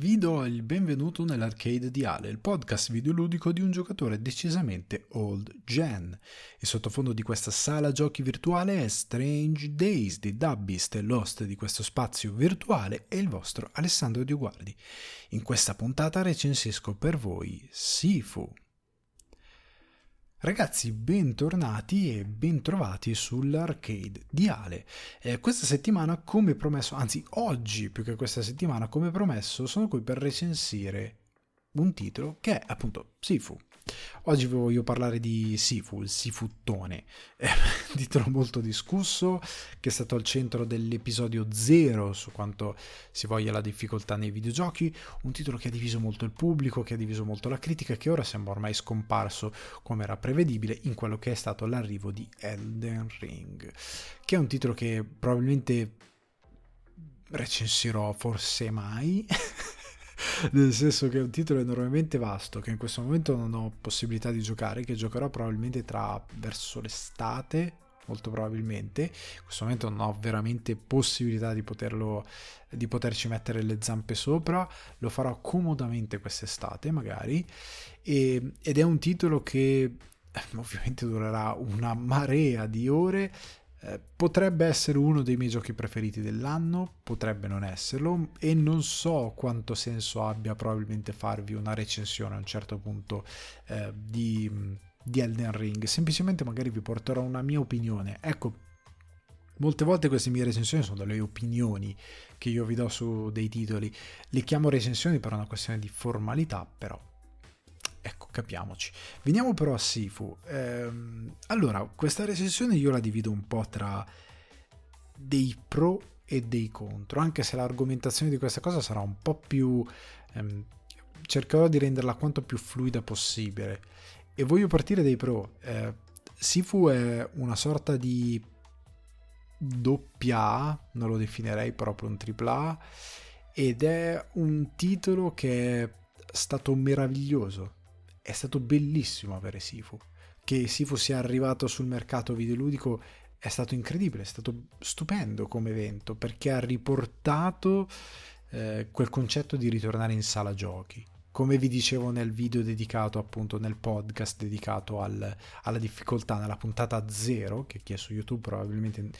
Vi do il benvenuto nell'Arcade di Ale, il podcast videoludico di un giocatore decisamente old gen. Il sottofondo di questa sala giochi virtuale è Strange Days di Dubbist e l'host di questo spazio virtuale è il vostro Alessandro Dioguardi. In questa puntata recensisco per voi Sifu, Ragazzi, bentornati e bentrovati sull'arcade di Ale. Eh, questa settimana, come promesso, anzi oggi più che questa settimana, come promesso, sono qui per recensire un titolo che è appunto Sifu, Oggi vi voglio parlare di Sifu, il Sifuttone, eh, titolo molto discusso che è stato al centro dell'episodio 0 su quanto si voglia la difficoltà nei videogiochi, un titolo che ha diviso molto il pubblico, che ha diviso molto la critica e che ora sembra ormai scomparso come era prevedibile in quello che è stato l'arrivo di Elden Ring, che è un titolo che probabilmente recensirò forse mai. nel senso che è un titolo enormemente vasto che in questo momento non ho possibilità di giocare, che giocherò probabilmente tra verso l'estate molto probabilmente. In questo momento non ho veramente possibilità di poterlo di poterci mettere le zampe sopra, lo farò comodamente quest'estate magari e, ed è un titolo che ovviamente durerà una marea di ore eh, potrebbe essere uno dei miei giochi preferiti dell'anno, potrebbe non esserlo e non so quanto senso abbia probabilmente farvi una recensione a un certo punto eh, di, di Elden Ring, semplicemente magari vi porterò una mia opinione. Ecco, Molte volte queste mie recensioni sono delle opinioni che io vi do su dei titoli. Le chiamo recensioni per una questione di formalità, però Ecco, capiamoci. Veniamo però a Sifu. Ehm, allora, questa recensione io la divido un po' tra dei pro e dei contro, anche se l'argomentazione di questa cosa sarà un po' più... Ehm, cercherò di renderla quanto più fluida possibile. E voglio partire dai pro. Eh, Sifu è una sorta di doppia A, non lo definirei proprio un tripla A, ed è un titolo che è stato meraviglioso è stato bellissimo avere Sifu. Che Sifu sia arrivato sul mercato videoludico è stato incredibile, è stato stupendo come evento perché ha riportato eh, quel concetto di ritornare in sala giochi. Come vi dicevo nel video dedicato, appunto nel podcast dedicato al, alla difficoltà, nella puntata zero, che chi è su YouTube probabilmente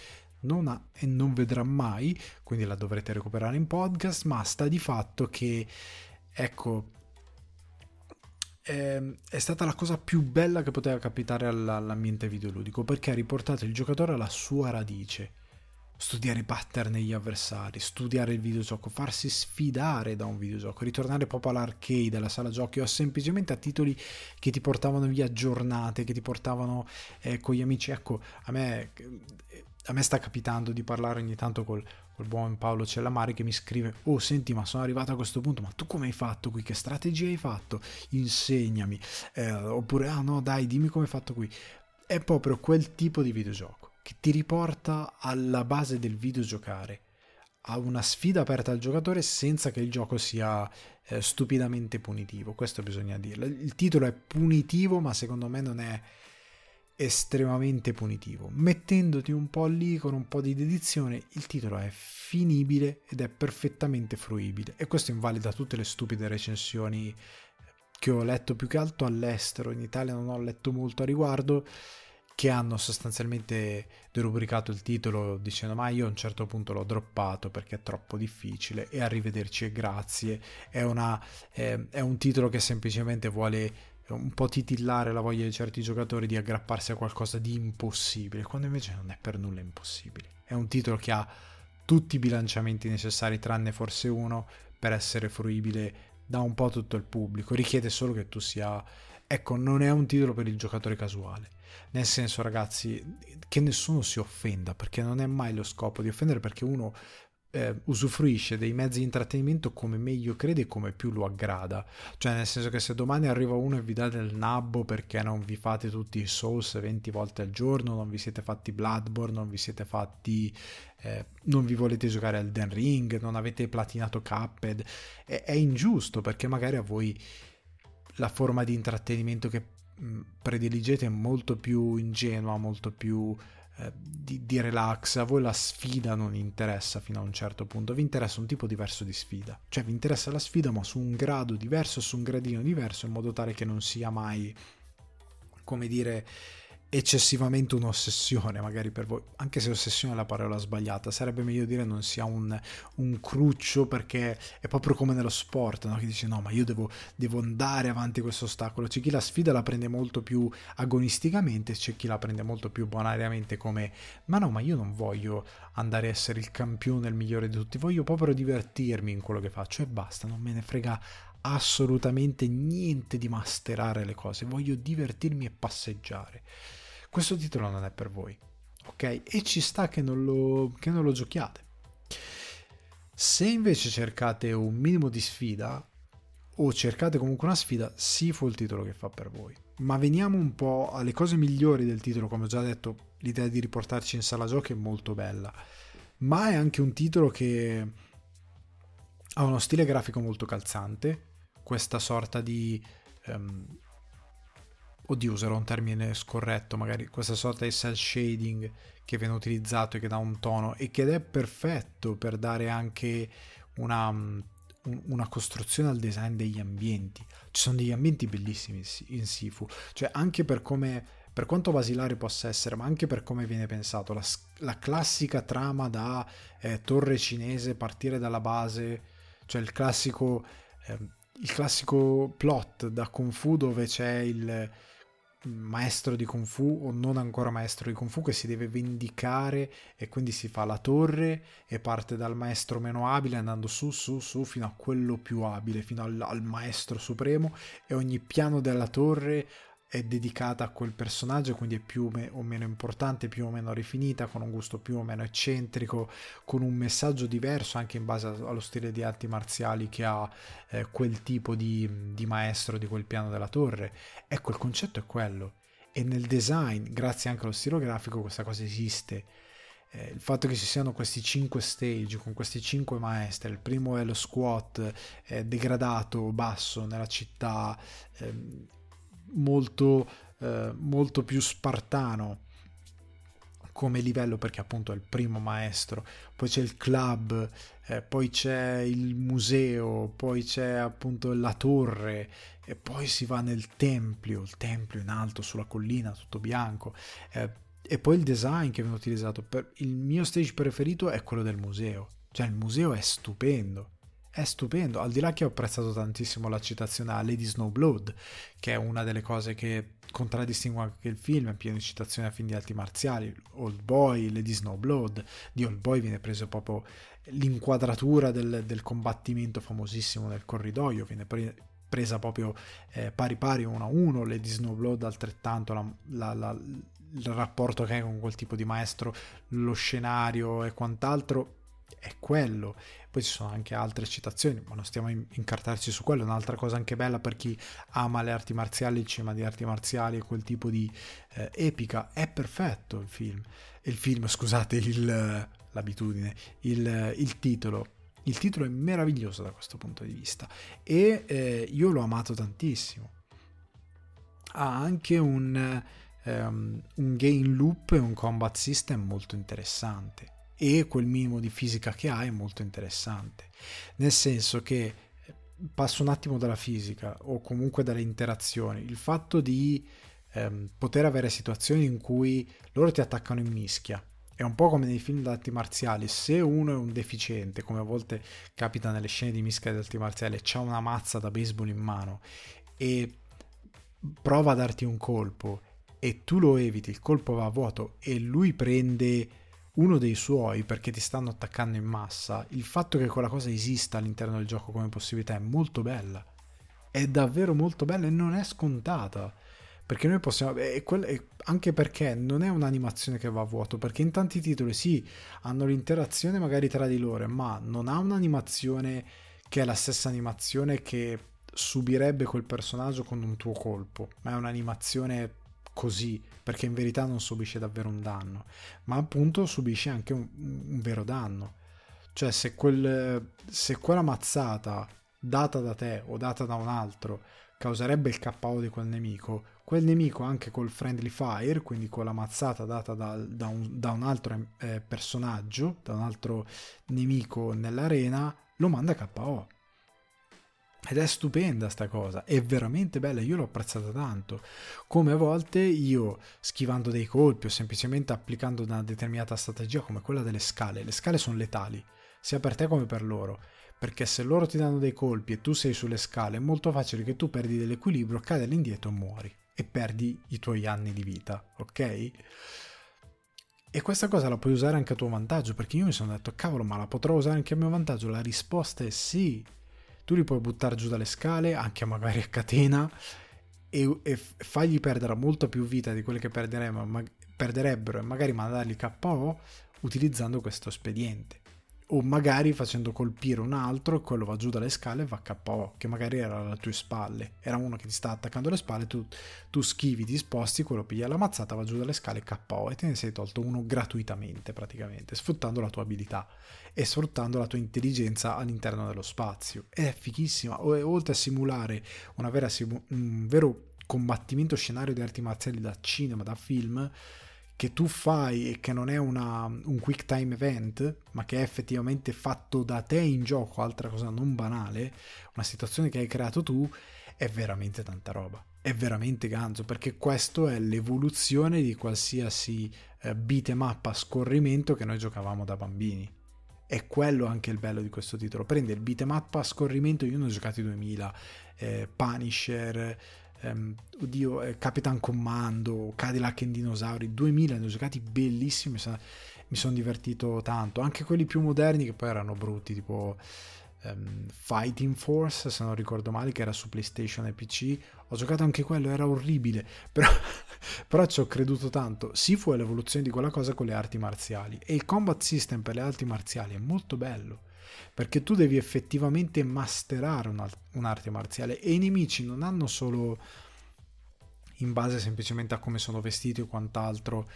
non ha e non vedrà mai, quindi la dovrete recuperare in podcast, ma sta di fatto che, ecco, è, è stata la cosa più bella che poteva capitare all'ambiente videoludico perché ha riportato il giocatore alla sua radice. Studiare i pattern negli avversari, studiare il videogioco, farsi sfidare da un videogioco, ritornare proprio all'arcade, alla sala giochi o semplicemente a titoli che ti portavano via giornate, che ti portavano eh, con gli amici. Ecco, a me a me sta capitando di parlare ogni tanto col, col buon Paolo Cellamari che mi scrive oh senti ma sono arrivato a questo punto ma tu come hai fatto qui? Che strategia hai fatto? Insegnami. Eh, oppure ah no dai dimmi come hai fatto qui. È proprio quel tipo di videogioco che ti riporta alla base del videogiocare a una sfida aperta al giocatore senza che il gioco sia eh, stupidamente punitivo questo bisogna dirlo. Il titolo è punitivo ma secondo me non è estremamente punitivo. Mettendoti un po' lì con un po' di dedizione, il titolo è finibile ed è perfettamente fruibile. E questo invalida tutte le stupide recensioni che ho letto più che altro all'estero. In Italia non ho letto molto a riguardo che hanno sostanzialmente derubricato il titolo dicendo ma io a un certo punto l'ho droppato perché è troppo difficile e arrivederci e grazie è, una, è, è un titolo che semplicemente vuole un po' titillare la voglia di certi giocatori di aggrapparsi a qualcosa di impossibile, quando invece non è per nulla impossibile. È un titolo che ha tutti i bilanciamenti necessari, tranne forse uno, per essere fruibile da un po' tutto il pubblico. Richiede solo che tu sia... Ecco, non è un titolo per il giocatore casuale. Nel senso, ragazzi, che nessuno si offenda, perché non è mai lo scopo di offendere, perché uno eh, usufruisce dei mezzi di intrattenimento come meglio crede e come più lo aggrada. Cioè, nel senso che se domani arriva uno e vi dà del nabbo perché non vi fate tutti i Souls 20 volte al giorno, non vi siete fatti Bloodborne, non vi siete fatti. Eh, non vi volete giocare al Den Ring, non avete platinato Cuphead, è, è ingiusto perché magari a voi la forma di intrattenimento che mh, prediligete è molto più ingenua, molto più eh, di, di, relax, a voi la sfida non interessa fino a un certo punto, vi interessa un tipo diverso di sfida, cioè vi interessa la sfida ma su un grado diverso, su un gradino diverso, in modo tale che non sia mai, come dire, eccessivamente un'ossessione magari per voi, anche se ossessione è la parola sbagliata, sarebbe meglio dire non sia un, un cruccio perché è proprio come nello sport, no? che dice no ma io devo, devo andare avanti questo ostacolo, c'è chi la sfida la prende molto più agonisticamente, c'è chi la prende molto più bonariamente come ma no ma io non voglio andare a essere il campione, il migliore di tutti, voglio proprio divertirmi in quello che faccio e basta, non me ne frega assolutamente niente di masterare le cose, voglio divertirmi e passeggiare questo titolo non è per voi, ok? E ci sta che non lo, che non lo giochiate. Se invece cercate un minimo di sfida, o cercate comunque una sfida, sì fu il titolo che fa per voi. Ma veniamo un po' alle cose migliori del titolo, come ho già detto, l'idea di riportarci in sala giochi è molto bella, ma è anche un titolo che ha uno stile grafico molto calzante, questa sorta di um, oddio userò un termine scorretto, magari questa sorta di cell shading che viene utilizzato e che dà un tono e che è perfetto per dare anche una, una costruzione al design degli ambienti. Ci sono degli ambienti bellissimi in Sifu, cioè anche per come per quanto basilare possa essere, ma anche per come viene pensato, la, la classica trama da eh, torre cinese, partire dalla base, cioè il classico, eh, il classico plot da Kung Fu dove c'è il, maestro di Kung Fu o non ancora maestro di Kung Fu che si deve vendicare e quindi si fa la torre e parte dal maestro meno abile andando su su su fino a quello più abile, fino al, al maestro supremo e ogni piano della torre è dedicata a quel personaggio, quindi è più o meno importante, più o meno rifinita, con un gusto più o meno eccentrico, con un messaggio diverso anche in base allo stile di arti marziali che ha eh, quel tipo di, di maestro di quel piano della torre. Ecco, il concetto è quello. E nel design, grazie anche allo stile grafico, questa cosa esiste. Eh, il fatto che ci siano questi cinque stage con questi cinque maestri, il primo è lo squat eh, degradato, basso nella città, ehm, molto, eh, molto più spartano come livello perché appunto è il primo maestro, poi c'è il club, eh, poi c'è il museo, poi c'è appunto la torre e poi si va nel tempio, il tempio in alto sulla collina, tutto bianco. Eh, e poi il design che viene utilizzato. Per, il mio stage preferito è quello del museo, cioè il museo è stupendo è stupendo, al di là che ho apprezzato tantissimo la citazione a Lady Snowblood, che è una delle cose che contraddistingue anche il film, è pieno di citazioni a film di arti marziali, Old Boy, Lady Snowblood, di Old Boy viene preso proprio l'inquadratura del, del combattimento famosissimo nel corridoio, viene pre- presa proprio eh, pari pari uno a uno, Lady Snowblood altrettanto, la, la, la, il rapporto che hai con quel tipo di maestro, lo scenario e quant'altro è quello. Poi ci sono anche altre citazioni, ma non stiamo a incartarci su quello. Un'altra cosa anche bella per chi ama le arti marziali, il cinema di arti marziali e quel tipo di eh, epica, è perfetto il film. Il film, scusate, il, l'abitudine, il, il titolo. Il titolo è meraviglioso da questo punto di vista e eh, io l'ho amato tantissimo. Ha anche un, um, un game loop e un combat system molto interessante e quel minimo di fisica che ha è molto interessante. Nel senso che eh, passo un attimo dalla fisica o comunque dalle interazioni, il fatto di ehm, poter avere situazioni in cui loro ti attaccano in mischia. È un po' come nei film d'arti marziali, se uno è un deficiente, come a volte capita nelle scene di mischia di arti marziali, ha una mazza da baseball in mano e prova a darti un colpo e tu lo eviti, il colpo va a vuoto e lui prende uno dei suoi perché ti stanno attaccando in massa, il fatto che quella cosa esista all'interno del gioco come possibilità è molto bella. È davvero molto bella e non è scontata. Perché noi possiamo. E quel, e anche perché non è un'animazione che va a vuoto. Perché in tanti titoli sì, hanno l'interazione magari tra di loro, ma non ha un'animazione che è la stessa animazione che subirebbe quel personaggio con un tuo colpo. Ma è un'animazione così, perché in verità non subisce davvero un danno, ma appunto subisce anche un, un vero danno. Cioè se, quel, se quella mazzata data da te o data da un altro causerebbe il KO di quel nemico, quel nemico anche col friendly fire, quindi con la mazzata data da, da, un, da un, altro eh, personaggio, da un altro nemico nell'arena, lo manda KO. Ed è stupenda sta cosa, è veramente bella, io l'ho apprezzata tanto. Come a volte io schivando dei colpi o semplicemente applicando una determinata strategia come quella delle scale, le scale sono letali, sia per te come per loro, perché se loro ti danno dei colpi e tu sei sulle scale è molto facile che tu perdi dell'equilibrio, cadi all'indietro e muori e perdi i tuoi anni di vita, ok? E questa cosa la puoi usare anche a tuo vantaggio, perché io mi sono detto, cavolo, ma la potrò usare anche a mio vantaggio? La risposta è sì, tu li puoi buttare giù dalle scale, anche magari a catena, e, e fargli perdere molto più vita di quelle che ma, perderebbero e magari mandarli KO utilizzando questo spediente o magari facendo colpire un altro quello va giù dalle scale e va KO, che magari era alle tue spalle, era uno che ti sta attaccando alle spalle, tu, tu schivi, ti sposti, quello piglia la mazzata, va giù dalle scale KO e te ne sei tolto uno gratuitamente praticamente, sfruttando la tua abilità e sfruttando la tua intelligenza all'interno dello spazio. Ed è fighissima, oltre a simulare vera, un vero combattimento scenario di arti marziali da cinema, da film, che tu fai e che non è una, un quick time event, ma che è effettivamente fatto da te in gioco, altra cosa non banale, una situazione che hai creato tu, è veramente tanta roba. È veramente ganzo, perché questo è l'evoluzione di qualsiasi eh, beat a scorrimento che noi giocavamo da bambini. È quello anche il bello di questo titolo. Prende il beat a scorrimento, io ne ho giocati 2000, eh, Punisher, Um, oddio, eh, Capitan Commando, Cadillac e Dinosauri 2000, ne ho giocati bellissimi, mi sono divertito tanto, anche quelli più moderni che poi erano brutti, tipo um, Fighting Force, se non ricordo male, che era su PlayStation e PC, ho giocato anche quello, era orribile, però, però ci ho creduto tanto, Sifu è l'evoluzione di quella cosa con le arti marziali. E il combat system per le arti marziali è molto bello perché tu devi effettivamente masterare un'arte marziale e i nemici non hanno solo in base semplicemente a come sono vestiti o quant'altro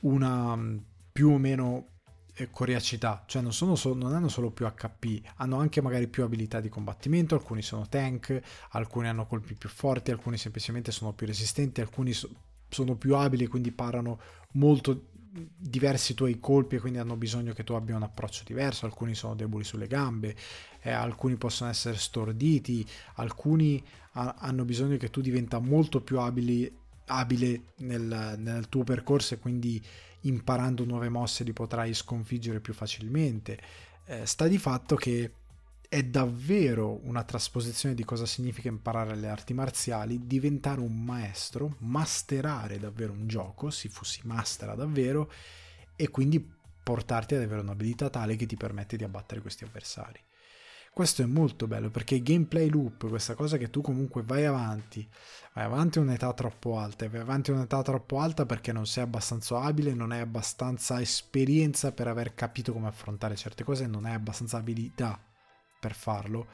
una mm, più o meno eh, coriacità, cioè non, so, non, hanno solo più HP, hanno anche magari più abilità di combattimento, alcuni sono tank, alcuni hanno colpi più forti, alcuni semplicemente sono più resistenti, alcuni so, sono più abili quindi parano molto diversi tuoi colpi e quindi hanno bisogno che tu abbia un approccio diverso, alcuni sono deboli sulle gambe, eh, alcuni possono essere storditi, alcuni ha, hanno bisogno che tu diventa molto più abili, abile nel, nel tuo percorso e quindi imparando nuove mosse li potrai sconfiggere più facilmente. Eh, sta di fatto che è davvero una trasposizione di cosa significa imparare le arti marziali, diventare un maestro, masterare davvero un gioco, si, si mastera davvero, e quindi portarti ad avere un'abilità tale che ti permette di abbattere questi avversari. Questo è molto bello perché il gameplay loop, questa cosa che tu comunque vai avanti, vai avanti a un'età troppo alta, vai avanti a un'età troppo alta perché non sei abbastanza abile, non hai abbastanza esperienza per aver capito come affrontare certe cose, non hai abbastanza abilità per farlo,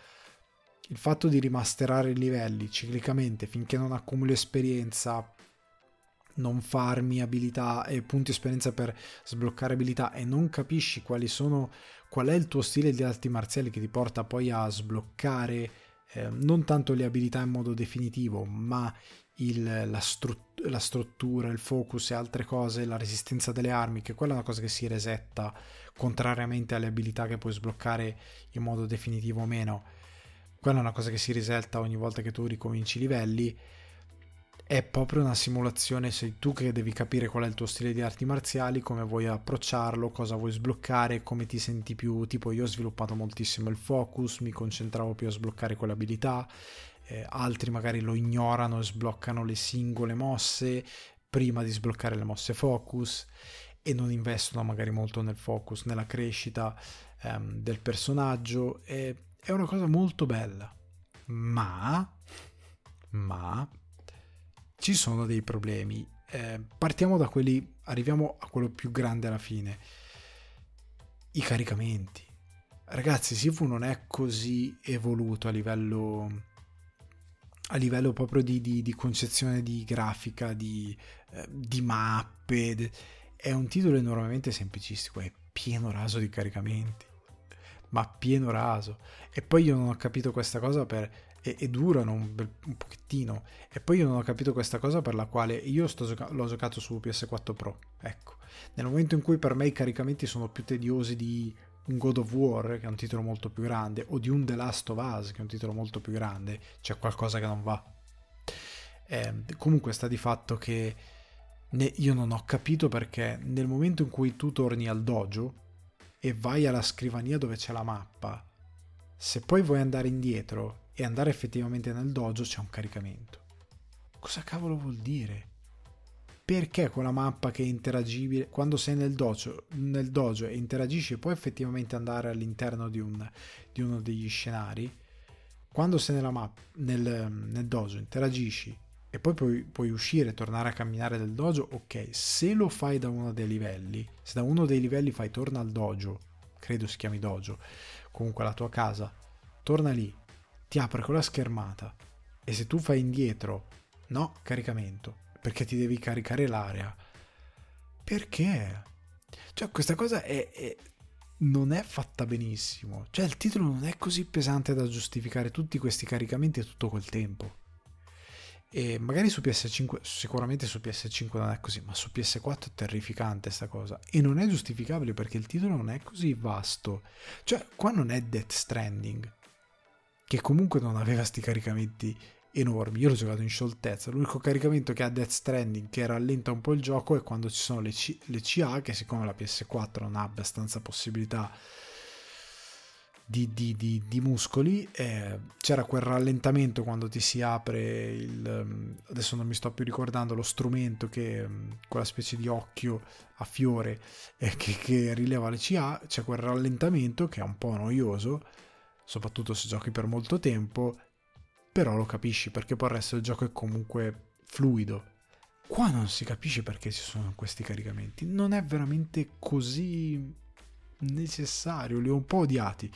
il fatto di rimasterare i livelli ciclicamente finché non accumuli esperienza, non farmi abilità e punti esperienza per sbloccare abilità e non capisci quali sono, qual è il tuo stile di arti marziali che ti porta poi a sbloccare eh, non tanto le abilità in modo definitivo, ma il, la, strut- la, struttura, il focus e altre cose, la resistenza delle armi, che quella è una cosa che si resetta contrariamente alle abilità che puoi sbloccare in modo definitivo o meno. Quella è una cosa che si resetta ogni volta che tu ricominci i livelli. È proprio una simulazione, sei tu che devi capire qual è il tuo stile di arti marziali, come vuoi approcciarlo, cosa vuoi sbloccare, come ti senti più. Tipo, io ho sviluppato moltissimo il focus, mi concentravo più a sbloccare quell'abilità eh, altri magari lo ignorano e sbloccano le singole mosse prima di sbloccare le mosse focus e non investono magari molto nel focus, nella crescita ehm, del personaggio. E, è una cosa molto bella, ma, ma ci sono dei problemi. Eh, partiamo da quelli, arriviamo a quello più grande alla fine. I caricamenti. Ragazzi, Sifu non è così evoluto a livello a livello proprio di, di, di concezione di grafica, di, eh, di mappe. È un titolo enormemente semplicistico, è pieno raso di caricamenti. ma pieno raso. E poi io non ho capito questa cosa per... E, e durano un, un, pochettino. E poi io non ho capito questa cosa per la quale io gioca- l'ho giocato su PS4 Pro. Ecco. Nel momento in cui per me i caricamenti sono più tediosi di un God of War, che è un titolo molto più grande, o di un The Last of Us, che è un titolo molto più grande, c'è qualcosa che non va. Eh, comunque sta di fatto che ne, io non ho capito perché nel momento in cui tu torni al dojo e vai alla scrivania dove c'è la mappa, se poi vuoi andare indietro e andare effettivamente nel dojo c'è un caricamento. Cosa cavolo vuol dire? Perché quella mappa che è interagibile, quando sei nel dojo, nel dojo e interagisci puoi effettivamente andare all'interno di, un, di uno degli scenari, quando sei nella mappa, nel, nel dojo, interagisci e poi puoi, puoi, uscire e tornare a camminare nel dojo, ok, se lo fai da uno dei livelli, se da uno dei livelli fai torna al dojo, credo si chiami dojo, comunque la tua casa, torna lì, ti apre quella schermata e se tu fai indietro, no, caricamento, perché ti devi caricare l'area. Perché? Cioè questa cosa è, è non è fatta benissimo. Cioè il titolo non è così pesante da giustificare tutti questi caricamenti e tutto quel tempo. E magari su PS5, sicuramente su PS5 non è così, ma su PS4 è terrificante sta cosa. E non è giustificabile perché il titolo non è così vasto. Cioè, qua non è Death Stranding, che comunque non aveva sti caricamenti enormi. Io l'ho giocato in scioltezza. L'unico caricamento che ha Death Stranding che rallenta un po' il gioco è quando ci sono le, C- le CA, che siccome la PS4 non ha abbastanza possibilità di, di, di, di muscoli. Eh, c'era quel rallentamento quando ti si apre il. Mm, adesso non mi sto più ricordando lo strumento che. Mm, quella specie di occhio a fiore eh, che, che rileva le CA. C'è quel rallentamento che è un po' noioso, soprattutto se giochi per molto tempo. Però lo capisci perché poi il resto del gioco è comunque fluido. Qua non si capisce perché ci sono questi caricamenti. Non è veramente così necessario, li ho un po' odiati.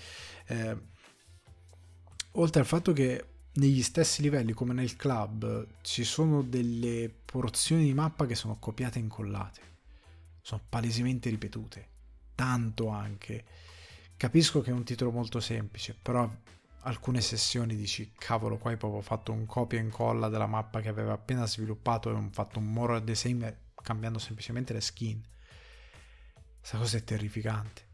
Eh, oltre al fatto che negli stessi livelli come nel club ci sono delle porzioni di mappa che sono copiate e incollate, sono palesemente ripetute, tanto anche. Capisco che è un titolo molto semplice, però alcune sessioni dici cavolo qua hai proprio fatto un copia e incolla della mappa che aveva appena sviluppato e ho fatto un moral design cambiando semplicemente le skin. Questa cosa è terrificante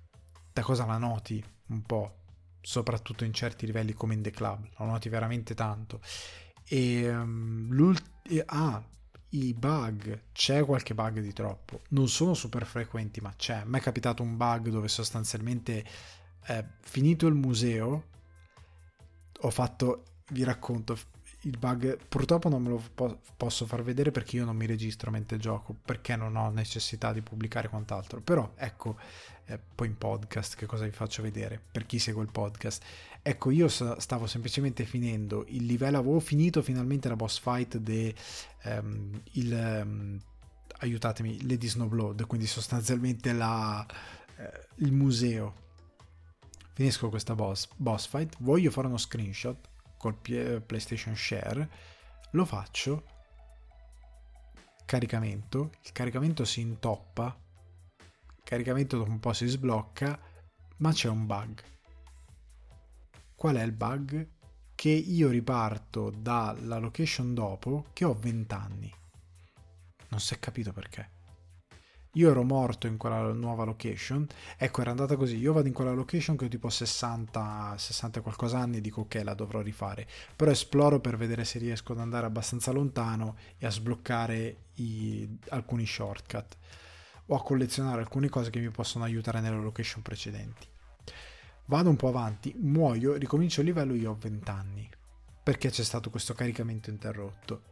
da cosa la noti un po', soprattutto in certi livelli come in The Club, la noti veramente tanto. E, um, ah, i bug, c'è qualche bug di troppo, non sono super frequenti, ma c'è. Me è capitato un bug dove sostanzialmente, eh, finito il museo, ho fatto, vi racconto, il bug purtroppo non me lo po- posso far vedere perché io non mi registro mentre gioco perché non ho necessità di pubblicare quant'altro. Però ecco eh, poi in podcast che cosa vi faccio vedere? Per chi segue il podcast. Ecco io stavo semplicemente finendo il livello avevo finito finalmente la boss fight de um, il um, aiutatemi Lady Snowblood quindi sostanzialmente la, eh, il museo finisco questa boss, boss fight voglio fare uno screenshot col PlayStation Share, lo faccio, caricamento, il caricamento si intoppa, il caricamento dopo un po' si sblocca, ma c'è un bug. Qual è il bug? Che io riparto dalla location dopo che ho 20 anni. Non si è capito perché. Io ero morto in quella nuova location, ecco era andata così, io vado in quella location che ho tipo 60, 60 qualcosa anni e dico ok la dovrò rifare, però esploro per vedere se riesco ad andare abbastanza lontano e a sbloccare i, alcuni shortcut o a collezionare alcune cose che mi possono aiutare nelle location precedenti. Vado un po' avanti, muoio, ricomincio il livello, io ho 20 anni, perché c'è stato questo caricamento interrotto.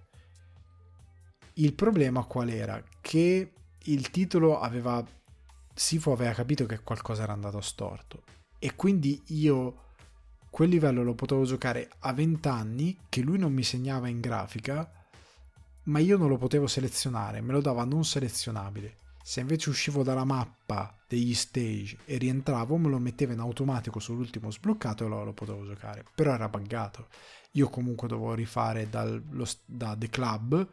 Il problema qual era? Che il titolo aveva Sifo aveva capito che qualcosa era andato storto. E quindi io quel livello lo potevo giocare a 20 anni che lui non mi segnava in grafica ma io non lo potevo selezionare me lo dava non selezionabile. Se invece uscivo dalla mappa degli stage e rientravo me lo metteva in automatico sull'ultimo sbloccato e allora lo potevo giocare. Però era buggato. Io comunque dovevo rifare dal, lo, da The Club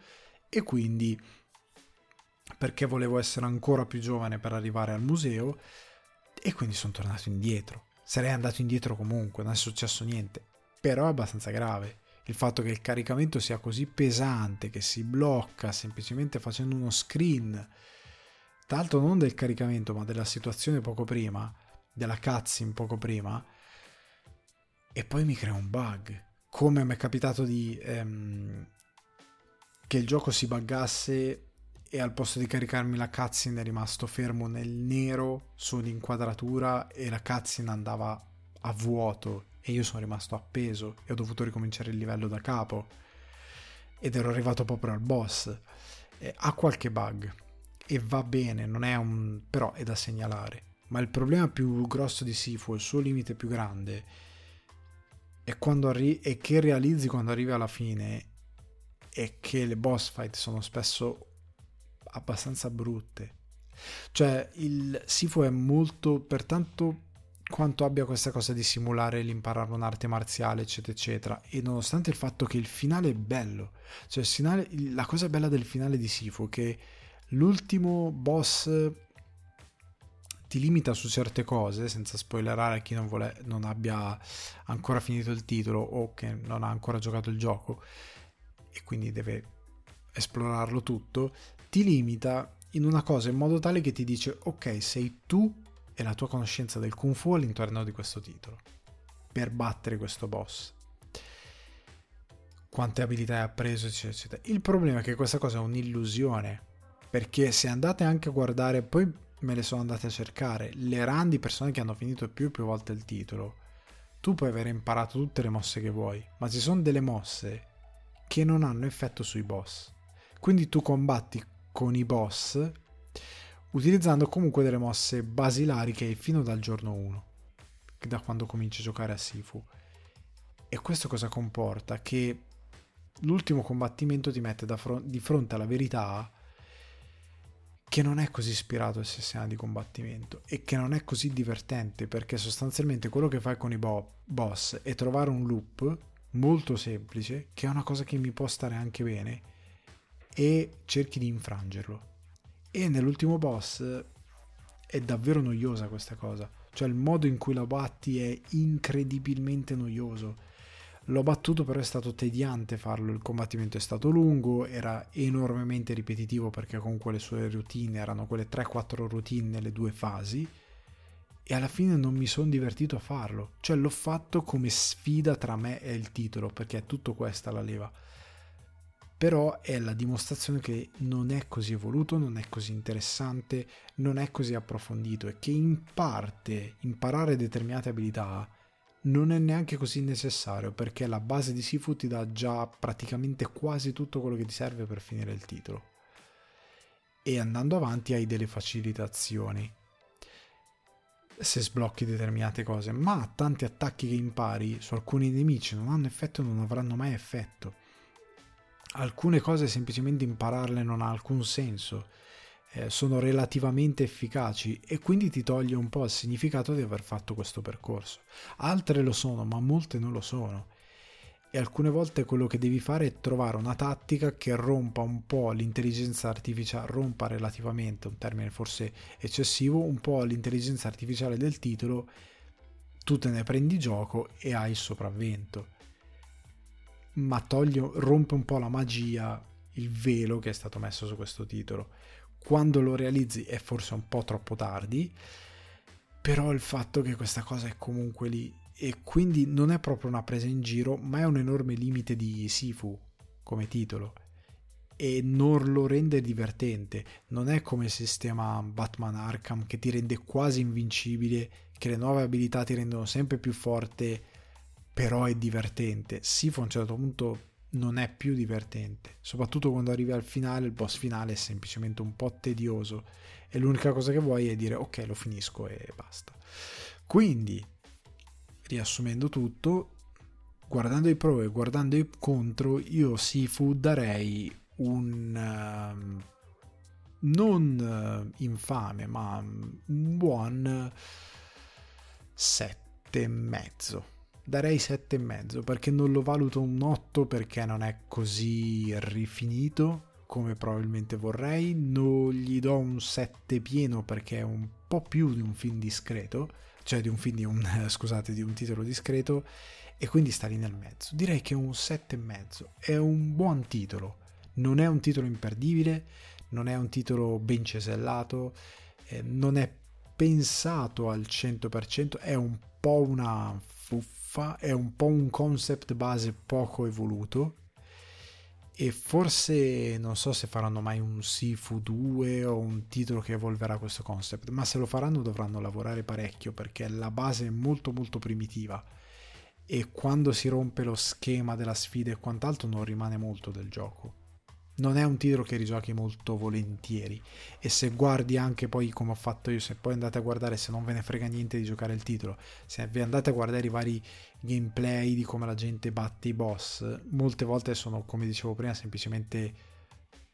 e quindi perché volevo essere ancora più giovane per arrivare al museo e quindi sono tornato indietro. sarei andato indietro comunque, non è successo niente. Però è abbastanza grave il fatto che il caricamento sia così pesante che si blocca semplicemente facendo uno screen. Tra l'altro non del caricamento, ma della situazione poco prima, della cutscene poco prima. E poi mi crea un bug. Come mi è capitato di ehm, che il gioco si buggasse e al posto di caricarmi la cutscene è rimasto fermo nel nero su un'inquadratura e la cutscene andava a vuoto e io sono rimasto appeso e ho dovuto ricominciare il livello da capo ed ero arrivato proprio al boss. Eh, ha qualche bug e va bene, non è un... però è da segnalare. Ma il problema più grosso di Sifu, il suo limite più grande, è, quando arri- è che realizzi quando arrivi alla fine è che le boss fight sono spesso abbastanza brutte. Cioè, il Sifu è molto, pertanto quanto abbia questa cosa di simulare l'imparare un'arte marziale, eccetera, eccetera. E nonostante il fatto che il finale è bello, cioè finale, la cosa bella del finale di Sifu è che l'ultimo boss ti limita su certe cose, senza spoilerare a chi non, vuole, non abbia ancora finito il titolo o che non ha ancora giocato il gioco e quindi deve esplorarlo tutto, ti limita in una cosa in modo tale che ti dice ok, sei tu e la tua conoscenza del kung fu all'interno di questo titolo per battere questo boss. Quante abilità hai appreso eccetera eccetera. Il problema è che questa cosa è un'illusione perché se andate anche a guardare poi me le sono andate a cercare le run di persone che hanno finito più e più volte il titolo tu puoi aver imparato tutte le mosse che vuoi ma ci sono delle mosse che non hanno effetto sui boss. Quindi tu combatti con i boss utilizzando comunque delle mosse basilari che hai fino dal giorno 1, da quando cominci a giocare a Sifu. E questo cosa comporta? Che l'ultimo combattimento ti mette fron- di fronte alla verità che non è così ispirato al sistema di combattimento e che non è così divertente perché sostanzialmente quello che fai con i bo- boss è trovare un loop molto semplice che è una cosa che mi può stare anche bene e cerchi di infrangerlo e nell'ultimo boss è davvero noiosa questa cosa. Cioè il modo in cui la batti è incredibilmente noioso. L'ho battuto però è stato tediante farlo, il combattimento è stato lungo, era enormemente ripetitivo perché comunque le sue routine erano quelle 3-4 routine nelle due fasi e alla fine non mi sono divertito a farlo. Cioè l'ho fatto come sfida tra me e il titolo perché è tutto questa la leva però è la dimostrazione che non è così evoluto, non è così interessante, non è così approfondito e che in parte imparare determinate abilità non è neanche così necessario perché la base di Sifu ti dà già praticamente quasi tutto quello che ti serve per finire il titolo. E andando avanti hai delle facilitazioni se sblocchi determinate cose, ma tanti attacchi che impari su alcuni nemici non hanno effetto e non avranno mai effetto alcune cose semplicemente impararle non ha alcun senso, eh, sono relativamente efficaci e quindi ti toglie un po' il significato di aver fatto questo percorso. Altre lo sono, ma molte non lo sono. E alcune volte quello che devi fare è trovare una tattica che rompa un po' l'intelligenza artificiale, rompa relativamente, un termine forse eccessivo, un po' l'intelligenza artificiale del titolo, tu te ne prendi gioco e hai il sopravvento ma toglie, rompe un po' la magia, il velo che è stato messo su questo titolo. Quando lo realizzi è forse un po' troppo tardi, però il fatto che questa cosa è comunque lì e quindi non è proprio una presa in giro, ma è un enorme limite di Sifu come titolo e non lo rende divertente. Non è come il sistema Batman Arkham che ti rende quasi invincibile, che le nuove abilità ti rendono sempre più forte però è divertente. Sifu a un certo punto non è più divertente, soprattutto quando arrivi al finale, il boss finale è semplicemente un po' tedioso e l'unica cosa che vuoi è dire ok lo finisco e basta. Quindi, riassumendo tutto, guardando i pro e guardando i contro, io Sifu darei un... Uh, non uh, infame, ma un buon 7 e mezzo darei 7,5 perché non lo valuto un 8 perché non è così rifinito come probabilmente vorrei non gli do un 7 pieno perché è un po' più di un film discreto cioè di un film di un, scusate, di un titolo discreto e quindi sta lì nel mezzo. Direi che un 7,5 è un buon titolo, non è un titolo imperdibile, non è un titolo ben cesellato, eh, non è pensato al 100%, è un po' una fuffa, è un po' un concept base poco evoluto e forse non so se faranno mai un Sifu 2 o un titolo che evolverà questo concept, ma se lo faranno dovranno lavorare parecchio perché la base è molto molto primitiva e quando si rompe lo schema della sfida e quant'altro non rimane molto del gioco non è un titolo che rigiochi molto volentieri. E se guardi anche poi come ho fatto io se poi andate a guardare se non ve ne frega niente di giocare il titolo se vi andate a guardare i vari gameplay di come la gente batte i boss molte volte sono come dicevo prima semplicemente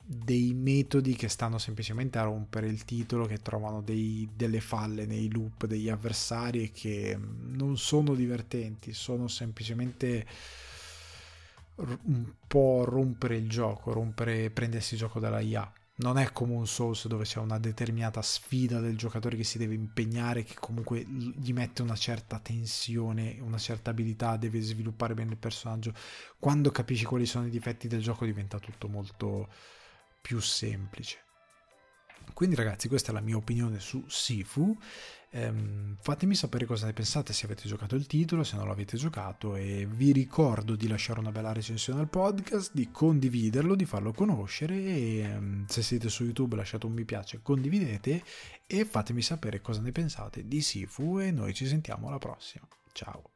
dei metodi che stanno semplicemente a rompere il titolo che trovano dei, delle falle nei loop degli avversari e che non sono divertenti sono semplicemente un po' rompere il gioco, rompere, prendersi il gioco dalla IA. Non è come un Souls dove c'è una determinata sfida del giocatore che si deve impegnare, che comunque gli mette una certa tensione, una certa abilità, deve sviluppare bene il personaggio. Quando capisci quali sono i difetti del gioco diventa tutto molto più semplice. Quindi ragazzi questa è la mia opinione su Sifu Ehm, fatemi sapere cosa ne pensate se avete giocato il titolo, se non l'avete giocato e vi ricordo di lasciare una bella recensione al podcast, di condividerlo, di farlo conoscere e ehm, se siete su YouTube lasciate un mi piace, condividete e fatemi sapere cosa ne pensate di Sifu e noi ci sentiamo alla prossima. Ciao!